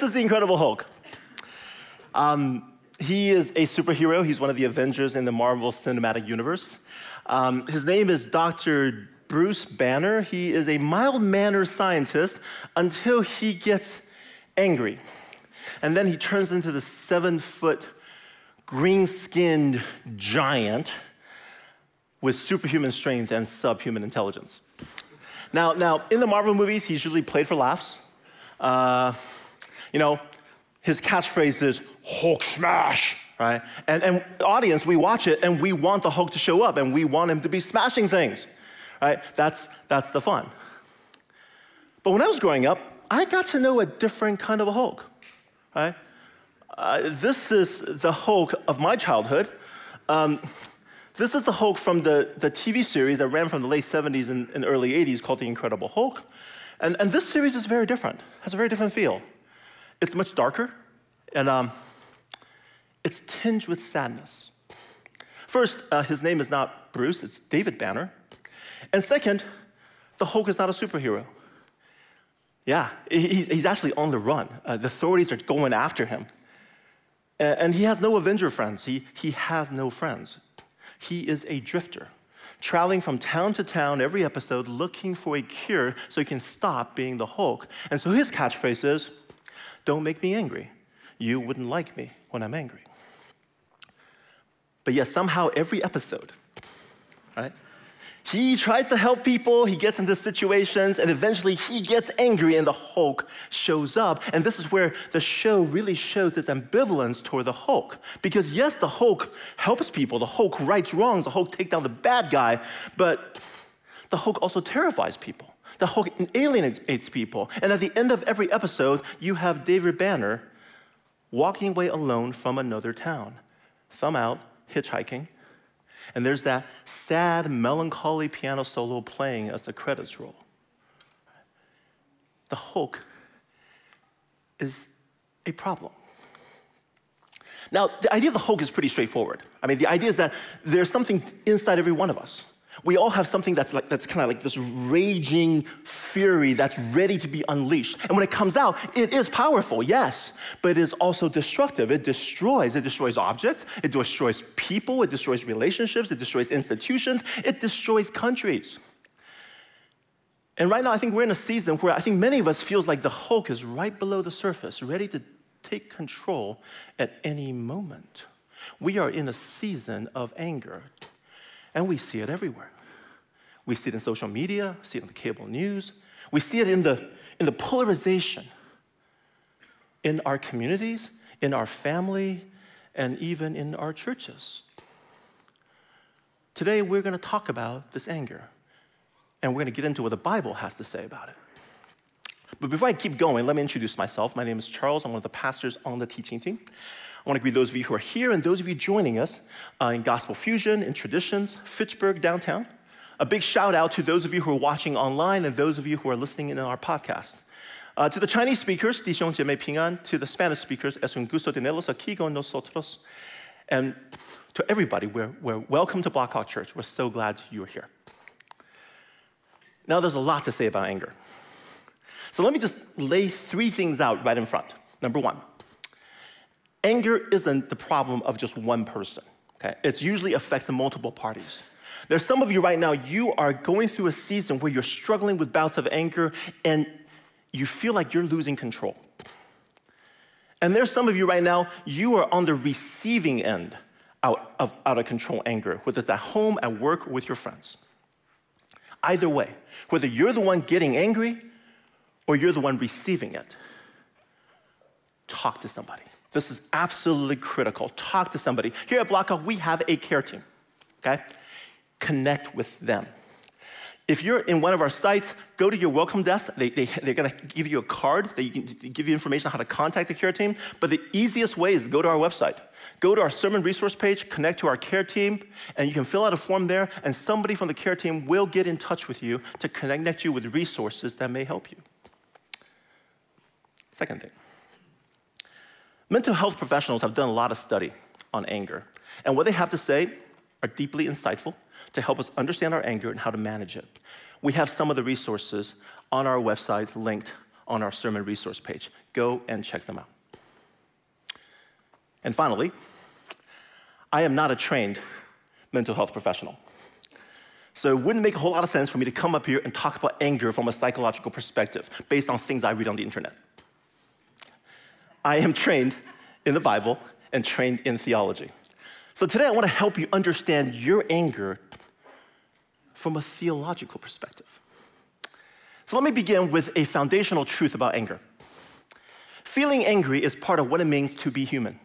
This is the Incredible Hulk. Um, he is a superhero. He's one of the Avengers in the Marvel Cinematic Universe. Um, his name is Dr. Bruce Banner. He is a mild mannered scientist until he gets angry. And then he turns into the seven foot, green skinned giant with superhuman strength and subhuman intelligence. Now, now, in the Marvel movies, he's usually played for laughs. Uh, you know, his catchphrase is Hulk smash, right? And, and audience, we watch it and we want the Hulk to show up and we want him to be smashing things, right? That's, that's the fun. But when I was growing up, I got to know a different kind of a Hulk, right? Uh, this is the Hulk of my childhood. Um, this is the Hulk from the, the TV series that ran from the late 70s and, and early 80s called The Incredible Hulk. And, and this series is very different, has a very different feel. It's much darker, and um, it's tinged with sadness. First, uh, his name is not Bruce, it's David Banner. And second, the Hulk is not a superhero. Yeah, he's actually on the run. Uh, the authorities are going after him. And he has no Avenger friends. He, he has no friends. He is a drifter, traveling from town to town every episode looking for a cure so he can stop being the Hulk. And so his catchphrase is Don't make me angry. You wouldn't like me when I'm angry. But yet, somehow, every episode, right? He tries to help people, he gets into situations, and eventually he gets angry, and the Hulk shows up. And this is where the show really shows its ambivalence toward the Hulk. Because, yes, the Hulk helps people, the Hulk rights wrongs, the Hulk takes down the bad guy, but the Hulk also terrifies people. The Hulk alienates people. And at the end of every episode, you have David Banner walking away alone from another town, thumb out, hitchhiking and there's that sad, melancholy piano solo playing as the credits roll. The Hulk is a problem. Now, the idea of the Hulk is pretty straightforward. I mean, the idea is that there's something inside every one of us. We all have something that's like that's kind of like this raging fury that's ready to be unleashed. And when it comes out, it is powerful, yes, but it is also destructive. It destroys. It destroys objects, it destroys people, it destroys relationships, it destroys institutions, it destroys countries. And right now, I think we're in a season where I think many of us feels like the Hulk is right below the surface, ready to take control at any moment. We are in a season of anger. And we see it everywhere. We see it in social media, see it in the cable news, we see it in the, in the polarization in our communities, in our family, and even in our churches. Today, we're going to talk about this anger, and we're going to get into what the Bible has to say about it. But before I keep going, let me introduce myself. My name is Charles. I'm one of the pastors on the teaching team. I want to greet those of you who are here and those of you joining us uh, in Gospel Fusion, in Traditions, Fitchburg, downtown. A big shout out to those of you who are watching online and those of you who are listening in our podcast. Uh, to the Chinese speakers, Dijon Ping An. to the Spanish speakers, es un gusto tenerlos aquí con nosotros. And to everybody, we're, we're welcome to Blackhawk Church. We're so glad you're here. Now, there's a lot to say about anger. So let me just lay three things out right in front. Number one, Anger isn't the problem of just one person, okay? It usually affects multiple parties. There's some of you right now, you are going through a season where you're struggling with bouts of anger and you feel like you're losing control. And there's some of you right now, you are on the receiving end out of out of control anger, whether it's at home, at work, or with your friends. Either way, whether you're the one getting angry or you're the one receiving it, talk to somebody. This is absolutely critical. Talk to somebody. Here at Blackhawk, we have a care team, okay? Connect with them. If you're in one of our sites, go to your welcome desk. They, they, they're gonna give you a card that you can give you information on how to contact the care team. But the easiest way is go to our website. Go to our sermon resource page, connect to our care team, and you can fill out a form there, and somebody from the care team will get in touch with you to connect you with resources that may help you. Second thing Mental health professionals have done a lot of study on anger, and what they have to say are deeply insightful to help us understand our anger and how to manage it. We have some of the resources on our website linked on our sermon resource page. Go and check them out. And finally, I am not a trained mental health professional. So it wouldn't make a whole lot of sense for me to come up here and talk about anger from a psychological perspective based on things I read on the internet. I am trained in the Bible and trained in theology. So today I want to help you understand your anger from a theological perspective. So let me begin with a foundational truth about anger. Feeling angry is part of what it means to be human.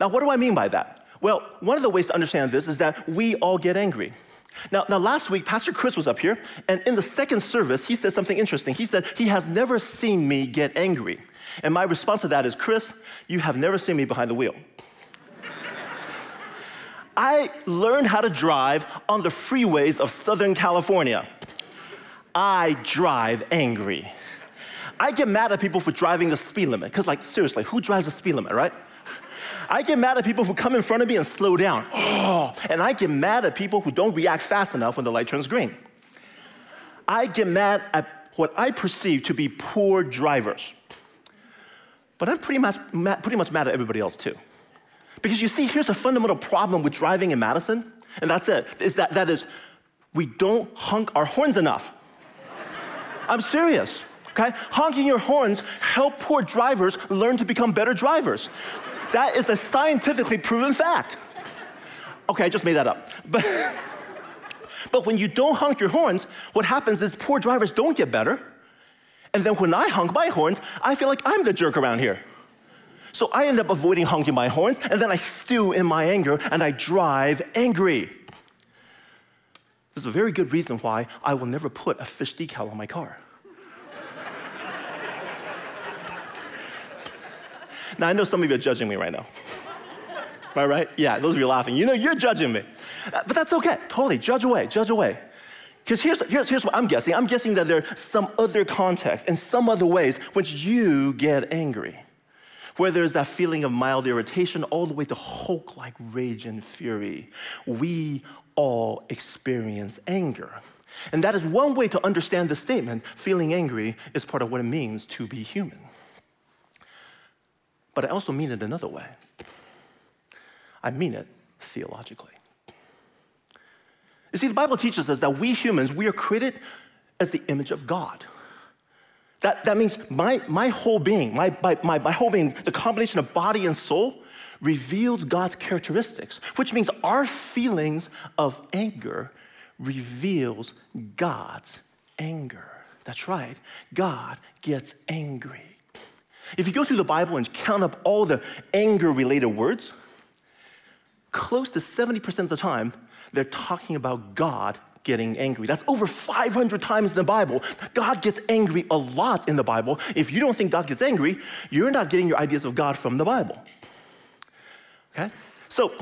Now, what do I mean by that? Well, one of the ways to understand this is that we all get angry. Now, now, last week, Pastor Chris was up here, and in the second service, he said something interesting. He said, He has never seen me get angry. And my response to that is, Chris, you have never seen me behind the wheel. I learned how to drive on the freeways of Southern California. I drive angry. I get mad at people for driving the speed limit, because, like, seriously, who drives the speed limit, right? I get mad at people who come in front of me and slow down. Oh, and I get mad at people who don't react fast enough when the light turns green. I get mad at what I perceive to be poor drivers. But I'm pretty much, pretty much mad at everybody else too. Because you see, here's a fundamental problem with driving in Madison, and that's it, is that, that is, we don't honk our horns enough. I'm serious, okay? Honking your horns help poor drivers learn to become better drivers. That is a scientifically proven fact. Okay, I just made that up. But, but when you don't honk your horns, what happens is poor drivers don't get better. And then when I honk my horns, I feel like I'm the jerk around here. So I end up avoiding honking my horns, and then I stew in my anger and I drive angry. There's a very good reason why I will never put a fish decal on my car. Now, I know some of you are judging me right now. Am I right? Yeah, those of you laughing, you know you're judging me. Uh, but that's okay. Totally. Judge away. Judge away. Because here's, here's, here's what I'm guessing I'm guessing that there are some other contexts and some other ways which you get angry. Where there's that feeling of mild irritation all the way to Hulk like rage and fury. We all experience anger. And that is one way to understand the statement feeling angry is part of what it means to be human. But I also mean it another way. I mean it theologically. You see, the Bible teaches us that we humans, we are created as the image of God. That, that means my, my whole being, my, my, my, my whole being, the combination of body and soul, reveals God's characteristics, which means our feelings of anger reveals God's anger. That's right. God gets angry. If you go through the Bible and count up all the anger related words, close to 70% of the time, they're talking about God getting angry. That's over 500 times in the Bible. God gets angry a lot in the Bible. If you don't think God gets angry, you're not getting your ideas of God from the Bible. Okay? So,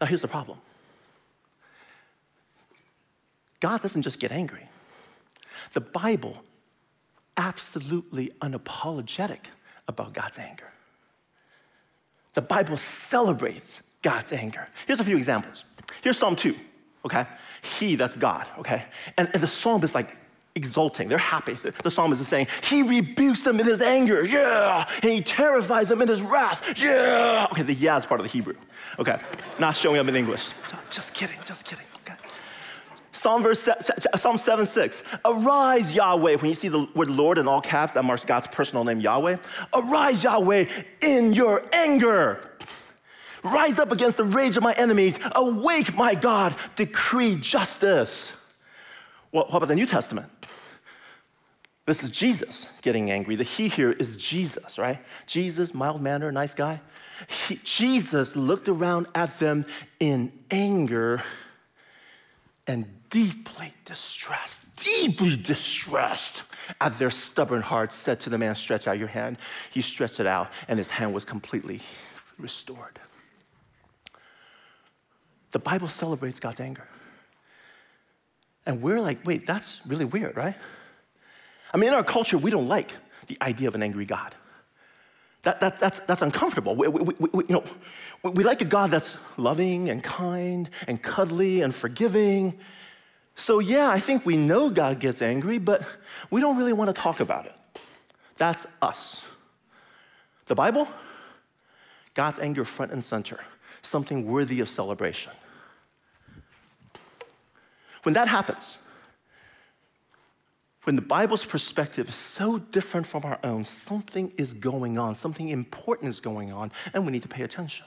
now here's the problem God doesn't just get angry, the Bible absolutely unapologetic about God's anger. The Bible celebrates God's anger. Here's a few examples. Here's Psalm 2, okay? He, that's God, okay? And, and the psalm is like exulting. They're happy. The, the psalmist is saying, He rebukes them in His anger, yeah. And He terrifies them in His wrath, yeah. Okay, the yeah is part of the Hebrew, okay? Not showing up in English. Just kidding, just kidding. Psalm, verse, Psalm 7 6. Arise, Yahweh. When you see the word Lord in all caps, that marks God's personal name, Yahweh. Arise, Yahweh, in your anger. Rise up against the rage of my enemies. Awake, my God, decree justice. Well, what about the New Testament? This is Jesus getting angry. The he here is Jesus, right? Jesus, mild manner, nice guy. He, Jesus looked around at them in anger and deeply distressed, deeply distressed at their stubborn hearts, said to the man, Stretch out your hand. He stretched it out, and his hand was completely restored. The Bible celebrates God's anger. And we're like, wait, that's really weird, right? I mean, in our culture, we don't like the idea of an angry God. That, that, that's, that's uncomfortable. We, we, we, you know, we like a God that's loving and kind and cuddly and forgiving So, yeah, I think we know God gets angry, but we don't really want to talk about it. That's us. The Bible, God's anger front and center, something worthy of celebration. When that happens, when the Bible's perspective is so different from our own, something is going on, something important is going on, and we need to pay attention.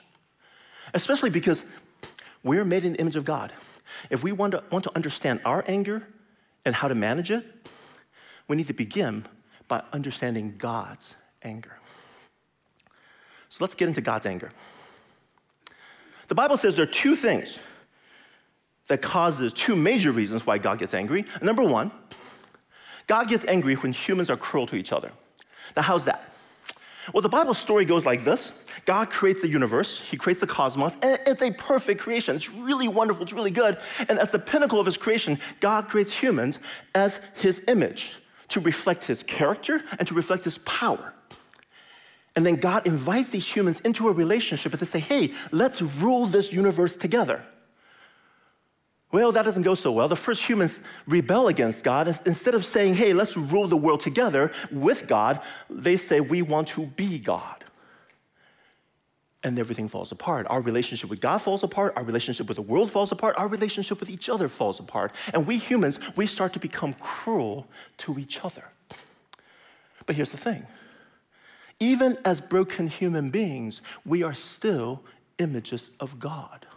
Especially because we're made in the image of God. If we want to, want to understand our anger and how to manage it, we need to begin by understanding God's anger. So let's get into God's anger. The Bible says there are two things that causes two major reasons why God gets angry. Number one, God gets angry when humans are cruel to each other. Now, how's that? Well, the Bible story goes like this God creates the universe, He creates the cosmos, and it's a perfect creation. It's really wonderful, it's really good. And as the pinnacle of His creation, God creates humans as His image to reflect His character and to reflect His power. And then God invites these humans into a relationship and they say, hey, let's rule this universe together. Well, that doesn't go so well. The first humans rebel against God. Instead of saying, hey, let's rule the world together with God, they say, we want to be God. And everything falls apart. Our relationship with God falls apart. Our relationship with the world falls apart. Our relationship with each other falls apart. And we humans, we start to become cruel to each other. But here's the thing even as broken human beings, we are still images of God.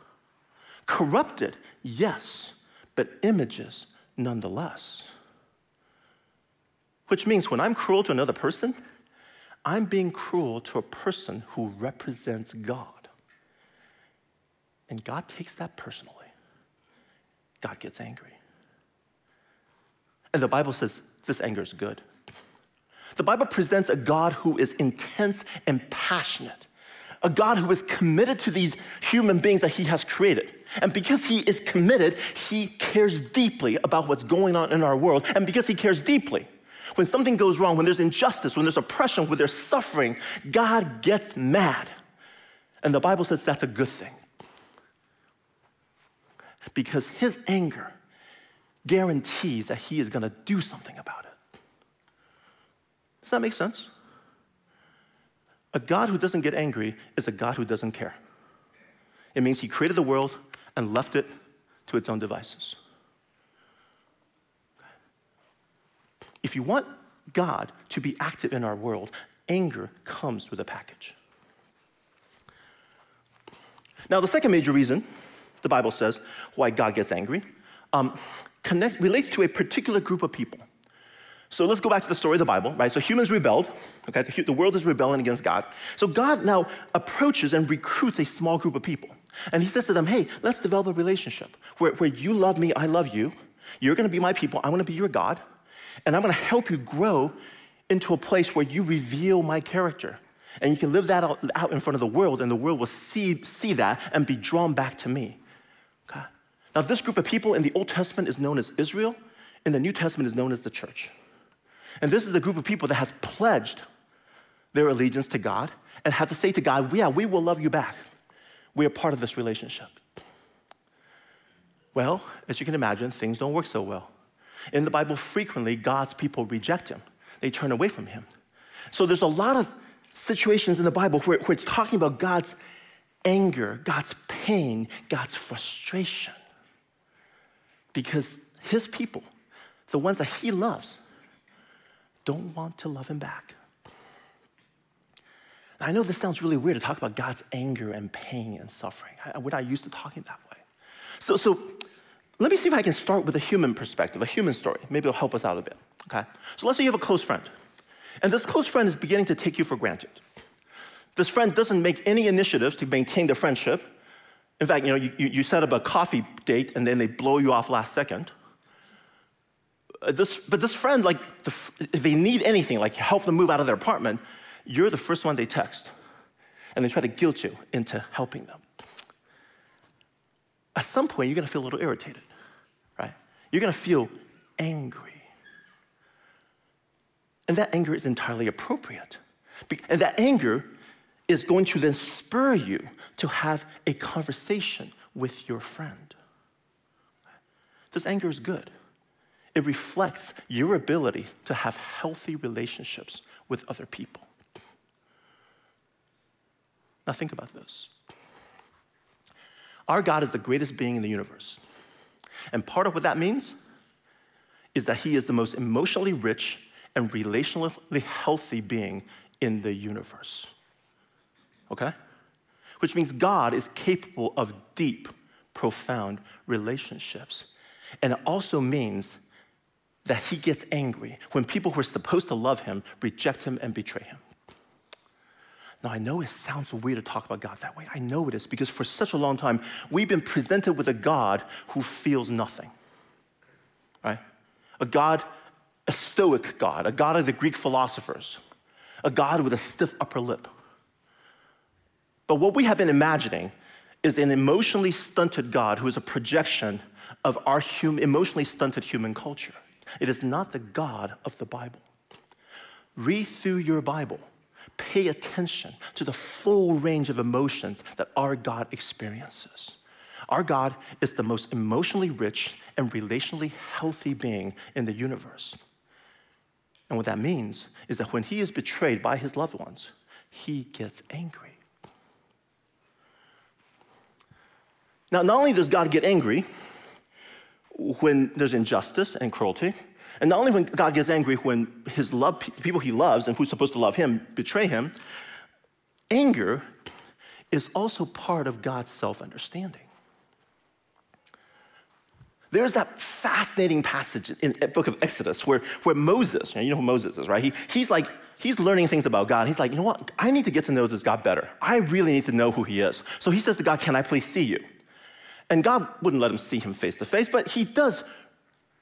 Corrupted, yes, but images nonetheless. Which means when I'm cruel to another person, I'm being cruel to a person who represents God. And God takes that personally. God gets angry. And the Bible says this anger is good. The Bible presents a God who is intense and passionate a God who is committed to these human beings that he has created. And because he is committed, he cares deeply about what's going on in our world. And because he cares deeply, when something goes wrong, when there's injustice, when there's oppression, when there's suffering, God gets mad. And the Bible says that's a good thing. Because his anger guarantees that he is going to do something about it. Does that make sense? A God who doesn't get angry is a God who doesn't care. It means he created the world and left it to its own devices. If you want God to be active in our world, anger comes with a package. Now, the second major reason the Bible says why God gets angry um, connect, relates to a particular group of people. So let's go back to the story of the Bible, right? So humans rebelled, okay? The world is rebelling against God. So God now approaches and recruits a small group of people. And he says to them, hey, let's develop a relationship where, where you love me, I love you. You're gonna be my people, I wanna be your God. And I'm gonna help you grow into a place where you reveal my character. And you can live that out, out in front of the world, and the world will see, see that and be drawn back to me. Okay? Now, this group of people in the Old Testament is known as Israel, in the New Testament is known as the church. And this is a group of people that has pledged their allegiance to God and had to say to God, yeah, we will love you back. We are part of this relationship. Well, as you can imagine, things don't work so well. In the Bible, frequently, God's people reject him, they turn away from him. So there's a lot of situations in the Bible where, where it's talking about God's anger, God's pain, God's frustration. Because his people, the ones that he loves, don't want to love him back. I know this sounds really weird to talk about God's anger and pain and suffering. I, we're not used to talking that way. So, so let me see if I can start with a human perspective, a human story. Maybe it'll help us out a bit. Okay? So let's say you have a close friend, and this close friend is beginning to take you for granted. This friend doesn't make any initiatives to maintain the friendship. In fact, you know, you, you set up a coffee date and then they blow you off last second. Uh, this, but this friend, like, the, if they need anything, like help them move out of their apartment, you're the first one they text. And they try to guilt you into helping them. At some point, you're gonna feel a little irritated, right? You're gonna feel angry. And that anger is entirely appropriate. And that anger is going to then spur you to have a conversation with your friend. this anger is good. It reflects your ability to have healthy relationships with other people. Now, think about this. Our God is the greatest being in the universe. And part of what that means is that He is the most emotionally rich and relationally healthy being in the universe. Okay? Which means God is capable of deep, profound relationships. And it also means that He gets angry when people who are supposed to love Him reject Him and betray Him. Now, I know it sounds weird to talk about God that way. I know it is because for such a long time, we've been presented with a God who feels nothing, right? A God, a stoic God, a God of the Greek philosophers, a God with a stiff upper lip. But what we have been imagining is an emotionally stunted God who is a projection of our hum- emotionally stunted human culture. It is not the God of the Bible. Read through your Bible pay attention to the full range of emotions that our God experiences. Our God is the most emotionally rich and relationally healthy being in the universe. And what that means is that when he is betrayed by his loved ones, he gets angry. Now, not only does God get angry when there's injustice and cruelty, and not only when God gets angry when his love, people he loves and who's supposed to love him betray him, anger is also part of God's self understanding. There's that fascinating passage in the book of Exodus where, where Moses, you know who Moses is, right? He, he's like, he's learning things about God. He's like, you know what? I need to get to know this God better. I really need to know who he is. So he says to God, Can I please see you? And God wouldn't let him see him face to face, but he does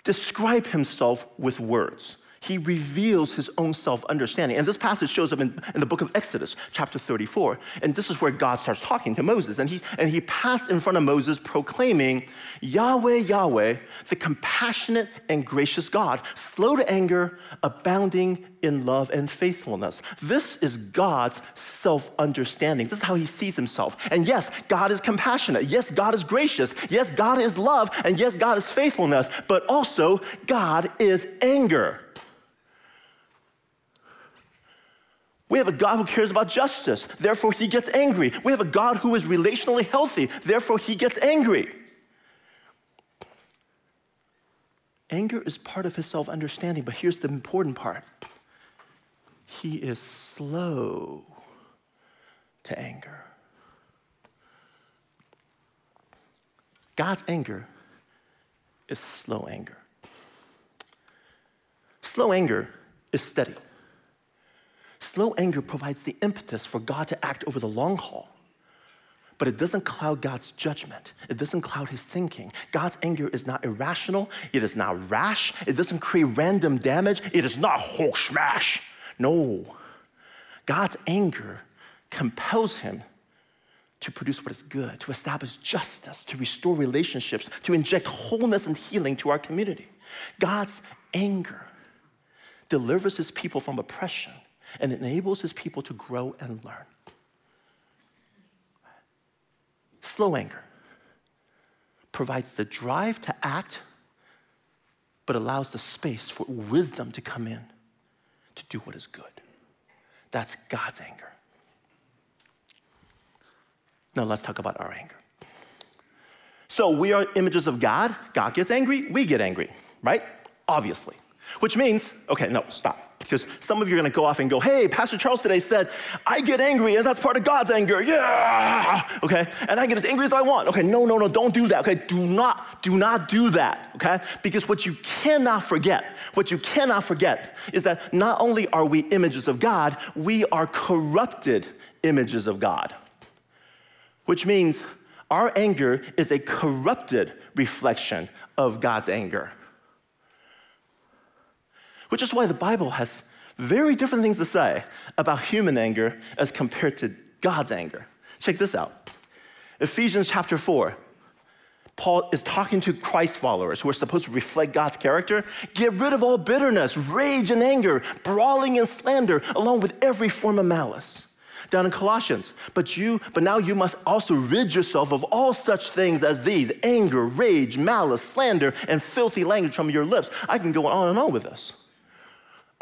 describe himself with words. He reveals his own self understanding. And this passage shows up in, in, the book of Exodus, chapter 34. And this is where God starts talking to Moses. And he, and he passed in front of Moses, proclaiming, Yahweh, Yahweh, the compassionate and gracious God, slow to anger, abounding in love and faithfulness. This is God's self understanding. This is how he sees himself. And yes, God is compassionate. Yes, God is gracious. Yes, God is love. And yes, God is faithfulness. But also, God is anger. We have a God who cares about justice, therefore he gets angry. We have a God who is relationally healthy, therefore he gets angry. Anger is part of his self understanding, but here's the important part he is slow to anger. God's anger is slow anger. Slow anger is steady. Slow anger provides the impetus for God to act over the long haul. But it doesn't cloud God's judgment. It doesn't cloud his thinking. God's anger is not irrational. It is not rash. It doesn't create random damage. It is not Hulk smash. No. God's anger compels him to produce what is good, to establish justice, to restore relationships, to inject wholeness and healing to our community. God's anger delivers his people from oppression and enables his people to grow and learn. Slow anger provides the drive to act, but allows the space for wisdom to come in to do what is good. That's God's anger. Now let's talk about our anger. So we are images of God. God gets angry, we get angry, right? Obviously. Which means, okay, no, stop. Because some of you are going to go off and go, hey, Pastor Charles today said, I get angry, and that's part of God's anger. Yeah. Okay. And I get as angry as I want. Okay. No, no, no, don't do that. Okay. Do not, do not do that. Okay. Because what you cannot forget, what you cannot forget is that not only are we images of God, we are corrupted images of God. Which means our anger is a corrupted reflection of God's anger which is why the Bible has very different things to say about human anger as compared to God's anger. Check this out Ephesians chapter 4. Paul is talking to Christ followers who are supposed to reflect God's character. Get rid of all bitterness, rage, and anger, brawling and slander, along with every form of malice. Down in Colossians, but you, but now you must also rid yourself of all such things as these anger, rage, malice, slander, and filthy language from your lips. I can go on and on with this.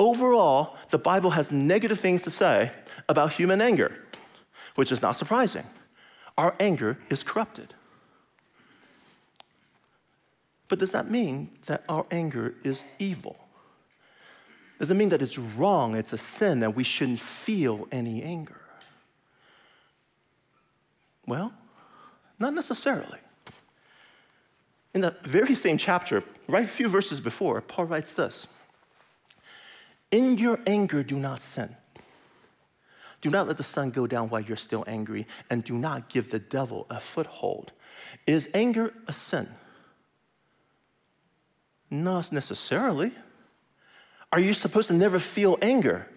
Overall, the Bible has negative things to say about human anger, which is not surprising. Our anger is corrupted. But does that mean that our anger is evil? Does it mean that it's wrong, it's a sin, and we shouldn't feel any anger? Well, not necessarily. In the very same chapter, right a few verses before, Paul writes this In your anger, do not sin. Do not let the sun go down while you're still angry, and do not give the devil a foothold. Is anger a sin? Not necessarily. Are you supposed to never feel anger?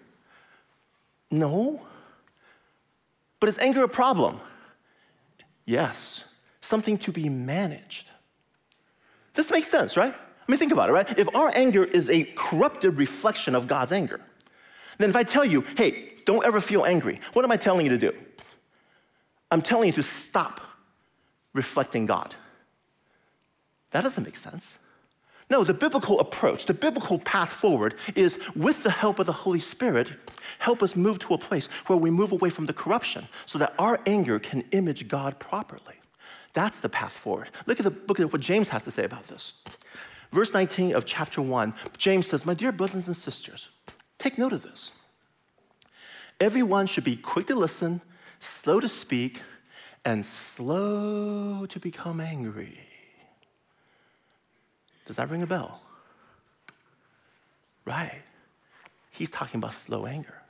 No. But is anger a problem? Yes. Something to be managed. This makes sense, right? I mean, think about it, right? If our anger is a corrupted reflection of God's anger, then if I tell you, hey, don't ever feel angry, what am I telling you to do? I'm telling you to stop reflecting God. That doesn't make sense. No, the biblical approach, the biblical path forward is with the help of the Holy Spirit, help us move to a place where we move away from the corruption so that our anger can image God properly. That's the path forward. Look at the book of what James has to say about this. Verse 19 of chapter 1, James says, My dear brothers and sisters, take note of this. Everyone should be quick to listen, slow to speak, and slow to become angry. Does that ring a bell? Right. He's talking about slow anger.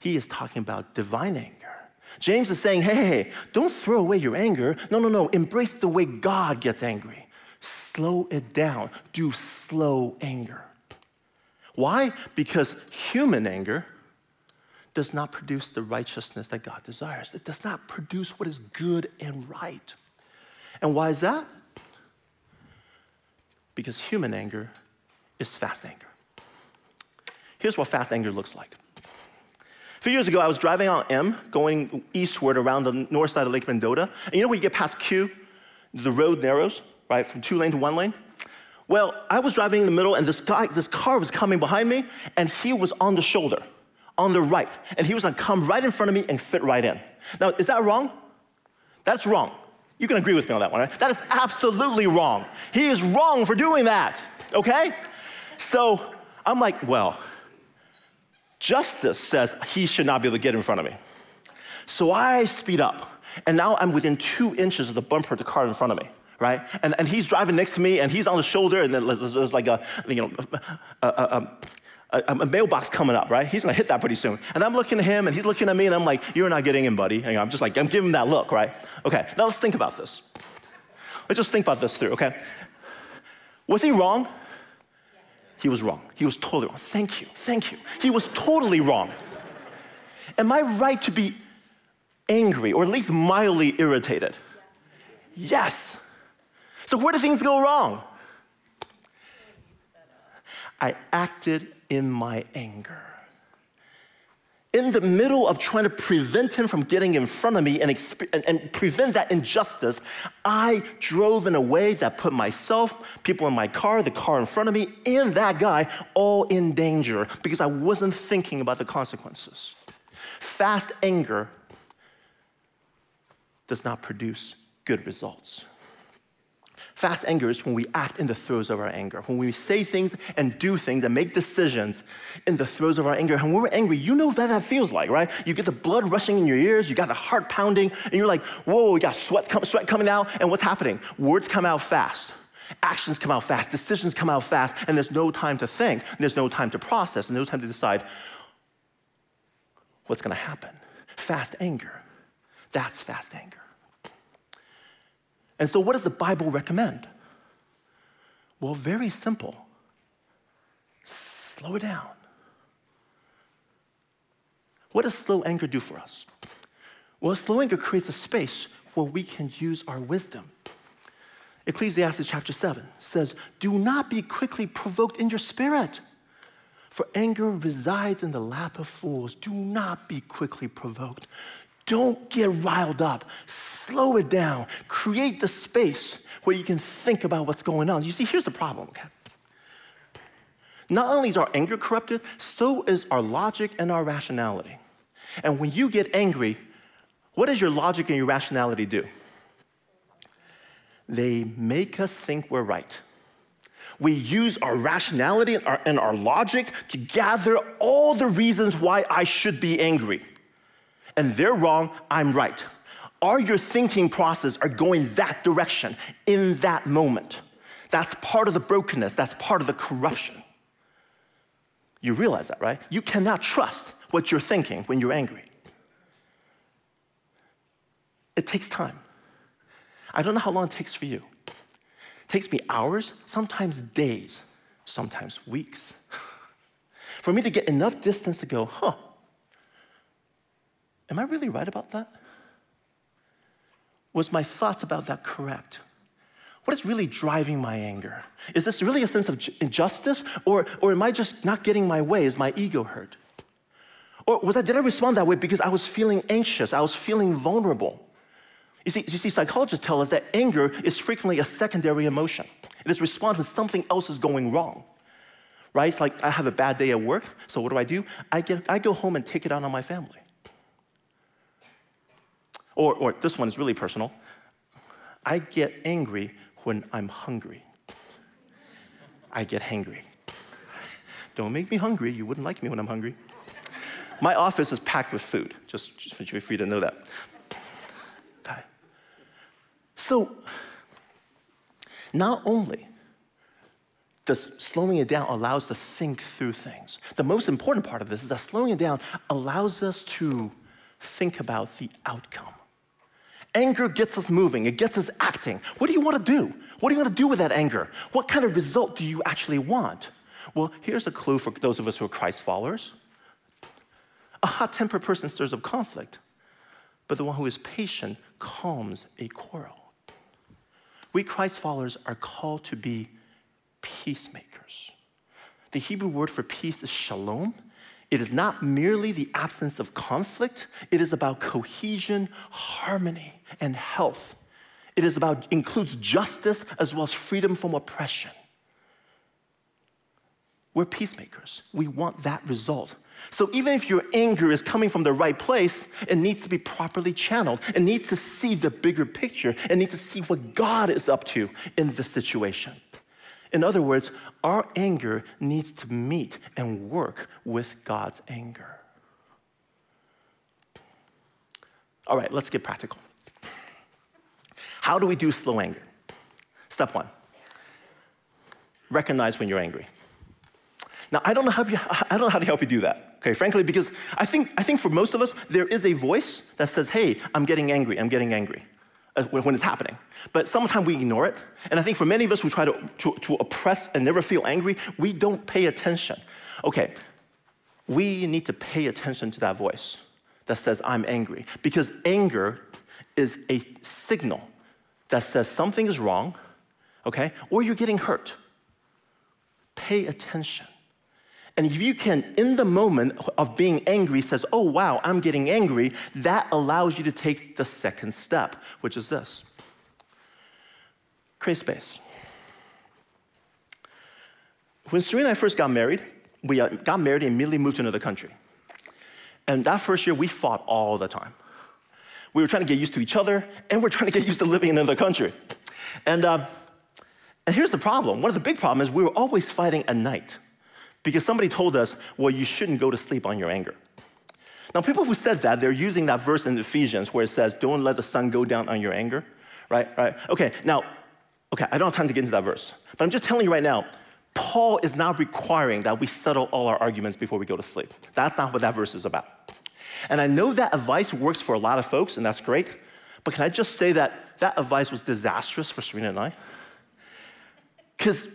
He is talking about divine anger. James is saying, hey, hey, don't throw away your anger. No, no, no. Embrace the way God gets angry. Slow it down. Do slow anger. Why? Because human anger does not produce the righteousness that God desires. It does not produce what is good and right. And why is that? because human anger is fast anger. Here's what fast anger looks like. A few years ago, I was driving on M, going eastward around the north side of Lake Mendota. And you know when you get past Q, the road narrows, right, from two lane to one lane? Well, I was driving in the middle, and this guy, this car was coming behind me, and he was on the shoulder, on the right. And he was gonna come right in front of me and fit right in. Now, is that wrong? That's wrong. You can agree with me on that one, right? That is absolutely wrong. He is wrong for doing that, okay? So I'm like, well, justice says he should not be able to get in front of me. So I speed up, and now I'm within two inches of the bumper of the car in front of me, right? And, and he's driving next to me, and he's on the shoulder, and there's, there's like a, you know, a, a, a, a, mailbox coming up, right? He's gonna hit that pretty soon. And I'm looking at him and he's looking at me and I'm like, you're not getting in, buddy. And I'm just like, I'm giving him that look, right? Okay, now let's think about this. Let's just think about this through, okay? Was he wrong? He was wrong. He was totally wrong. Thank you, thank you. He was totally wrong. Am I right to be angry or at least mildly irritated? Yes. So where do things go wrong? I acted in my anger. In the middle of trying to prevent him from getting in front of me and, and, and prevent that injustice, I drove in a way that put myself, people in my car, the car in front of me, and that guy all in danger because I wasn't thinking about the consequences. Fast anger does not produce good results. Fast anger is when we act in the throes of our anger, when we say things and do things and make decisions in the throes of our anger. And when we're angry, you know what that feels like, right? You get the blood rushing in your ears, you got the heart pounding, and you're like, whoa, you got sweat, sweat coming out, and what's happening? Words come out fast. Actions come out fast, decisions come out fast, and there's no time to think, there's no time to process, and no time to decide what's gonna happen. Fast anger, that's fast anger. And so, what does the Bible recommend? Well, very simple slow it down. What does slow anger do for us? Well, slow anger creates a space where we can use our wisdom. Ecclesiastes chapter 7 says, Do not be quickly provoked in your spirit, For anger resides in the lap of fools. Do not be quickly provoked. Don't get riled up. Slow it down. Create the space where you can think about what's going on. You see, here's the problem, okay? Not only is our anger corrupted, so is our logic and our rationality. And when you get angry, what does your logic and your rationality do? They make us think we're right. We use our rationality and our, and our logic to gather all the reasons why I should be angry. And they're wrong, I'm right. Are your thinking process are going that direction in that moment? That's part of the brokenness, that's part of the corruption. You realize that, right? You cannot trust what you're thinking when you're angry. It takes time. I don't know how long it takes for you. It takes me hours, sometimes days, sometimes weeks. for me to get enough distance to go, huh, am I really right about that? Was my thoughts about that correct? What is really driving my anger? Is this really a sense of injustice, or, or am I just not getting my way? Is my ego hurt? Or was I, did I respond that way because I was feeling anxious? I was feeling vulnerable? You see, you see, psychologists tell us that anger is frequently a secondary emotion. It is response when something else is going wrong. Right? It's like I have a bad day at work, so what do I do? I, get, I go home and take it out on my family. Or, or this one is really personal. I get angry when I'm hungry. I get hangry. Don't make me hungry. You wouldn't like me when I'm hungry. My office is packed with food, just, just for you to know that. Okay. So, not only does slowing it down allow us to think through things, the most important part of this is that slowing it down allows us to think about the outcome. Anger gets us moving, it gets us acting. What do you want to do? What do you want to do with that anger? What kind of result do you actually want? Well, here's a clue for those of us who are Christ followers. A hot tempered person stirs up conflict, but the one who is patient calms a quarrel. We Christ followers are called to be peacemakers. The Hebrew word for peace is shalom, it is not merely the absence of conflict, it is about cohesion, harmony, and health. It is about includes justice as well as freedom from oppression. We're peacemakers. We want that result. So even if your anger is coming from the right place, it needs to be properly channeled. It needs to see the bigger picture. It needs to see what God is up to in the situation. In other words, our anger needs to meet and work with God's anger. All right, let's get practical. How do we do slow anger? Step one recognize when you're angry. Now, I don't know how, you, I don't know how to help you do that, okay, frankly, because I think, I think for most of us, there is a voice that says, hey, I'm getting angry, I'm getting angry. Uh, when it's happening. But sometimes we ignore it. And I think for many of us who try to, to, to oppress and never feel angry, we don't pay attention. Okay, we need to pay attention to that voice that says, I'm angry. Because anger is a signal that says something is wrong, okay, or you're getting hurt. Pay attention. And if you can, in the moment of being angry, says, oh, wow, I'm getting angry, that allows you to take the second step, which is this create space. When Serena and I first got married, we uh, got married and immediately moved to another country. And that first year, we fought all the time. We were trying to get used to each other, and we're trying to get used to living in another country. And, uh, and here's the problem one of the big problems is we were always fighting at night because somebody told us, well, you shouldn't go to sleep on your anger. Now, people who said that, they're using that verse in Ephesians where it says, don't let the sun go down on your anger, right? Right? Okay, now, okay, I don't have time to get into that verse, but I'm just telling you right now, Paul is not requiring that we settle all our arguments before we go to sleep. That's not what that verse is about. And I know that advice works for a lot of folks, and that's great, but can I just say that that advice was disastrous for Serena and I? Because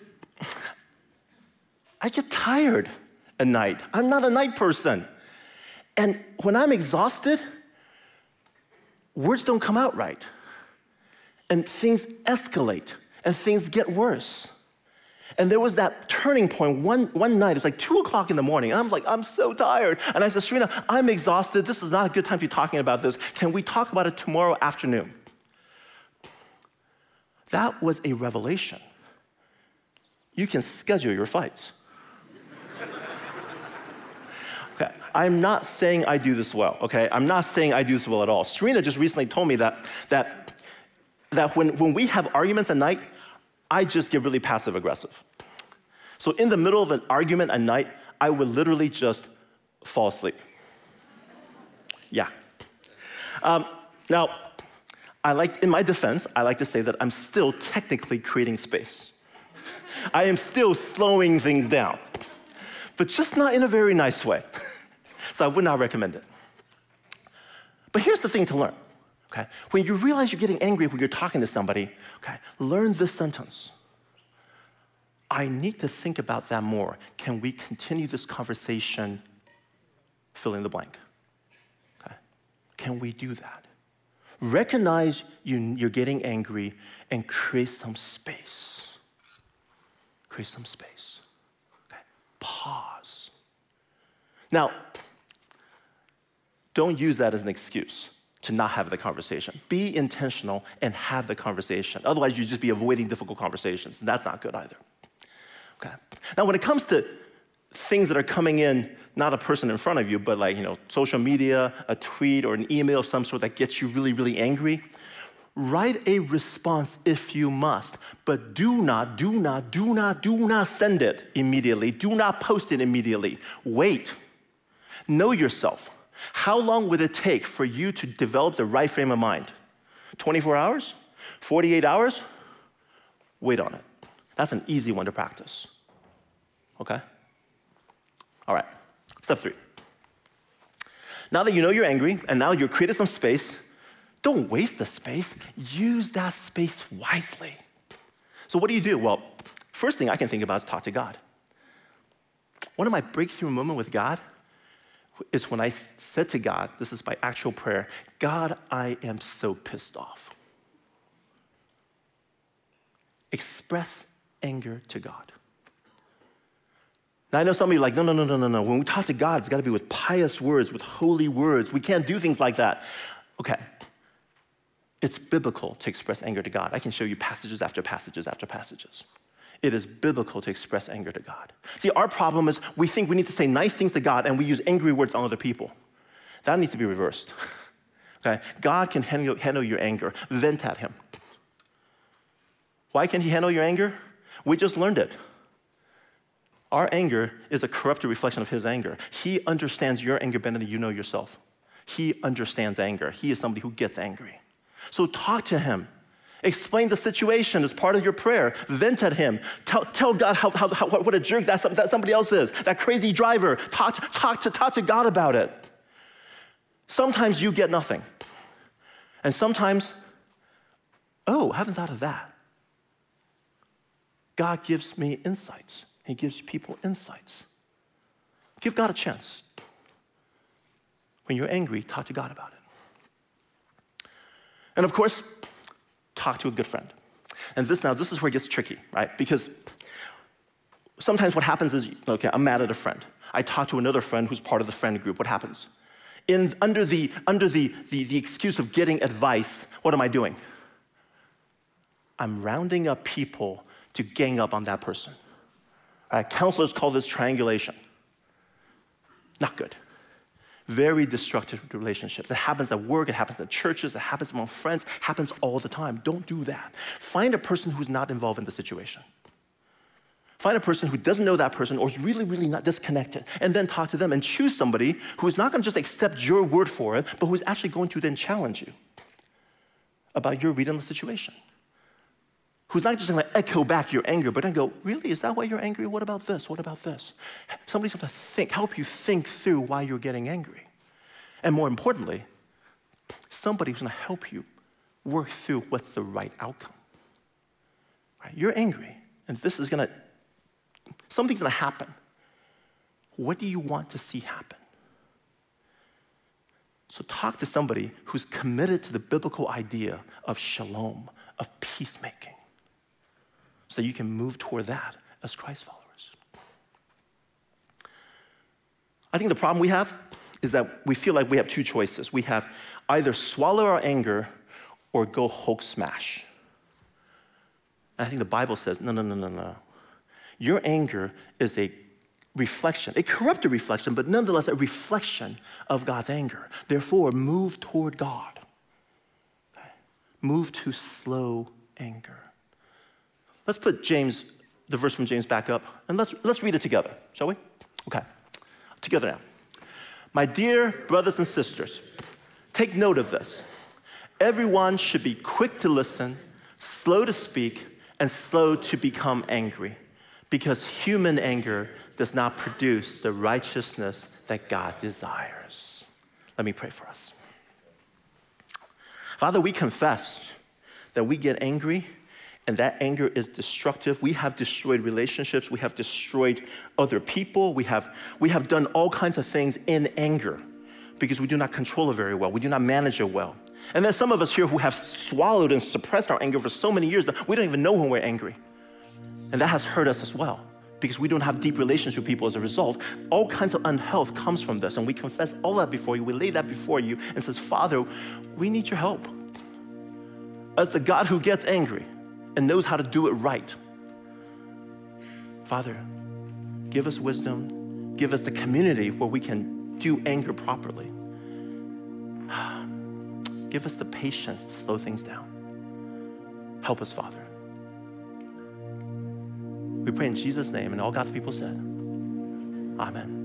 I get tired at night. I'm not a night person. And when I'm exhausted, words don't come out right. And things escalate and things get worse. And there was that turning point one, one night, it's like two o'clock in the morning, and I'm like, I'm so tired. And I said, Serena, I'm exhausted. This is not a good time to be talking about this. Can we talk about it tomorrow afternoon? That was a revelation. You can schedule your fights. okay, I'm not saying I do this well, okay? I'm not saying I do this well at all. Serena just recently told me that, that, that when, when we have arguments at night, I just get really passive aggressive. So in the middle of an argument at night, I would literally just fall asleep. Yeah. Um, now, I like, in my defense, I like to say that I'm still technically creating space. I am still slowing things down, but just not in a very nice way. so I would not recommend it. But here's the thing to learn, okay? When you realize you're getting angry when you're talking to somebody, okay, learn this sentence. I need to think about that more. Can we continue this conversation? Fill in the blank. Okay. Can we do that? Recognize you, you're getting angry and create some space. Create some space. Okay. Pause. Now, don't use that as an excuse to not have the conversation. Be intentional and have the conversation. Otherwise, you just be avoiding difficult conversations. And that's not good either. Okay. Now, when it comes to things that are coming in, not a person in front of you, but like, you know, social media, a tweet, or an email of some sort that gets you really, really angry, write a response if you must, but do not, do not, do not, do not send it immediately. Do not post it immediately. Wait. Know yourself. How long would it take for you to develop the right frame of mind? 24 hours? 48 hours? Wait on it. That's an easy one to practice. Okay? All right, step three. Now that you know you're angry and now you've created some space, don't waste the space. Use that space wisely. So, what do you do? Well, first thing I can think about is talk to God. One of my breakthrough moments with God is when I said to God, this is my actual prayer God, I am so pissed off. Express anger to God. Now, I know some of you are like, no, no, no, no, no, no. When we talk to God, it's got to be with pious words, with holy words. We can't do things like that. Okay. It's biblical to express anger to God. I can show you passages after passages after passages. It is biblical to express anger to God. See, our problem is we think we need to say nice things to God and we use angry words on other people. That needs to be reversed. okay? God can handle, handle your anger, vent at Him. Why can't He handle your anger? We just learned it. Our anger is a corrupted reflection of his anger. He understands your anger better than you know yourself. He understands anger. He is somebody who gets angry. So talk to him. Explain the situation as part of your prayer. Vent at him. Tell, tell God how, how, how, what a jerk that, that somebody else is, that crazy driver. Talk, talk, to, talk to God about it. Sometimes you get nothing. And sometimes, oh, I haven't thought of that. God gives me insights. He gives people insights. Give God a chance. When you're angry, talk to God about it. And of course, talk to a good friend. And this now, this is where it gets tricky, right? Because sometimes what happens is, okay, I'm mad at a friend. I talk to another friend who's part of the friend group. What happens? In, under the, under the, the, the excuse of getting advice, what am I doing? I'm rounding up people to gang up on that person. Uh, counselors call this triangulation. Not good. Very destructive relationships. It happens at work, it happens at churches, it happens among friends, happens all the time. Don't do that. Find a person who's not involved in the situation. Find a person who doesn't know that person or is really, really not disconnected, and then talk to them and choose somebody who's not gonna just accept your word for it, but who's actually going to then challenge you about your read on the situation who's not just going to echo back your anger, but then go, really, is that why you're angry? What about this? What about this? Somebody's going to think, help you think through why you're getting angry. And more importantly, somebody who's going to help you work through what's the right outcome. Right? You're angry, and this is going to, something's going to happen. What do you want to see happen? So talk to somebody who's committed to the biblical idea of shalom, of peacemaking so that you can move toward that as Christ followers. I think the problem we have is that we feel like we have two choices. We have either swallow our anger or go Hulk smash. And I think the Bible says, no, no, no, no, no. Your anger is a reflection, a corrupted reflection, but nonetheless a reflection of God's anger. Therefore, move toward God. Okay? Move to slow anger. Let's put James, the verse from James back up, and let's, let's read it together, shall we? Okay. Together now. My dear brothers and sisters, take note of this. Everyone should be quick to listen, slow to speak, and slow to become angry, because human anger does not produce the righteousness that God desires. Let me pray for us. Father, we confess that we get angry and that anger is destructive. We have destroyed relationships, we have destroyed other people, we have, we have done all kinds of things in anger because we do not control it very well, we do not manage it well. And there's some of us here who have swallowed and suppressed our anger for so many years that we don't even know when we're angry. And that has hurt us as well because we don't have deep relations with people as a result. All kinds of unhealth comes from this, and we confess all that before you. We lay that before you and says, Father, we need your help. As the God who gets angry and knows how to do it right. Father, give us wisdom, give us the community where we can do anger properly. Give us the patience to slow things down. Help us, Father. We pray in Jesus' name, and all God's people said, Amen.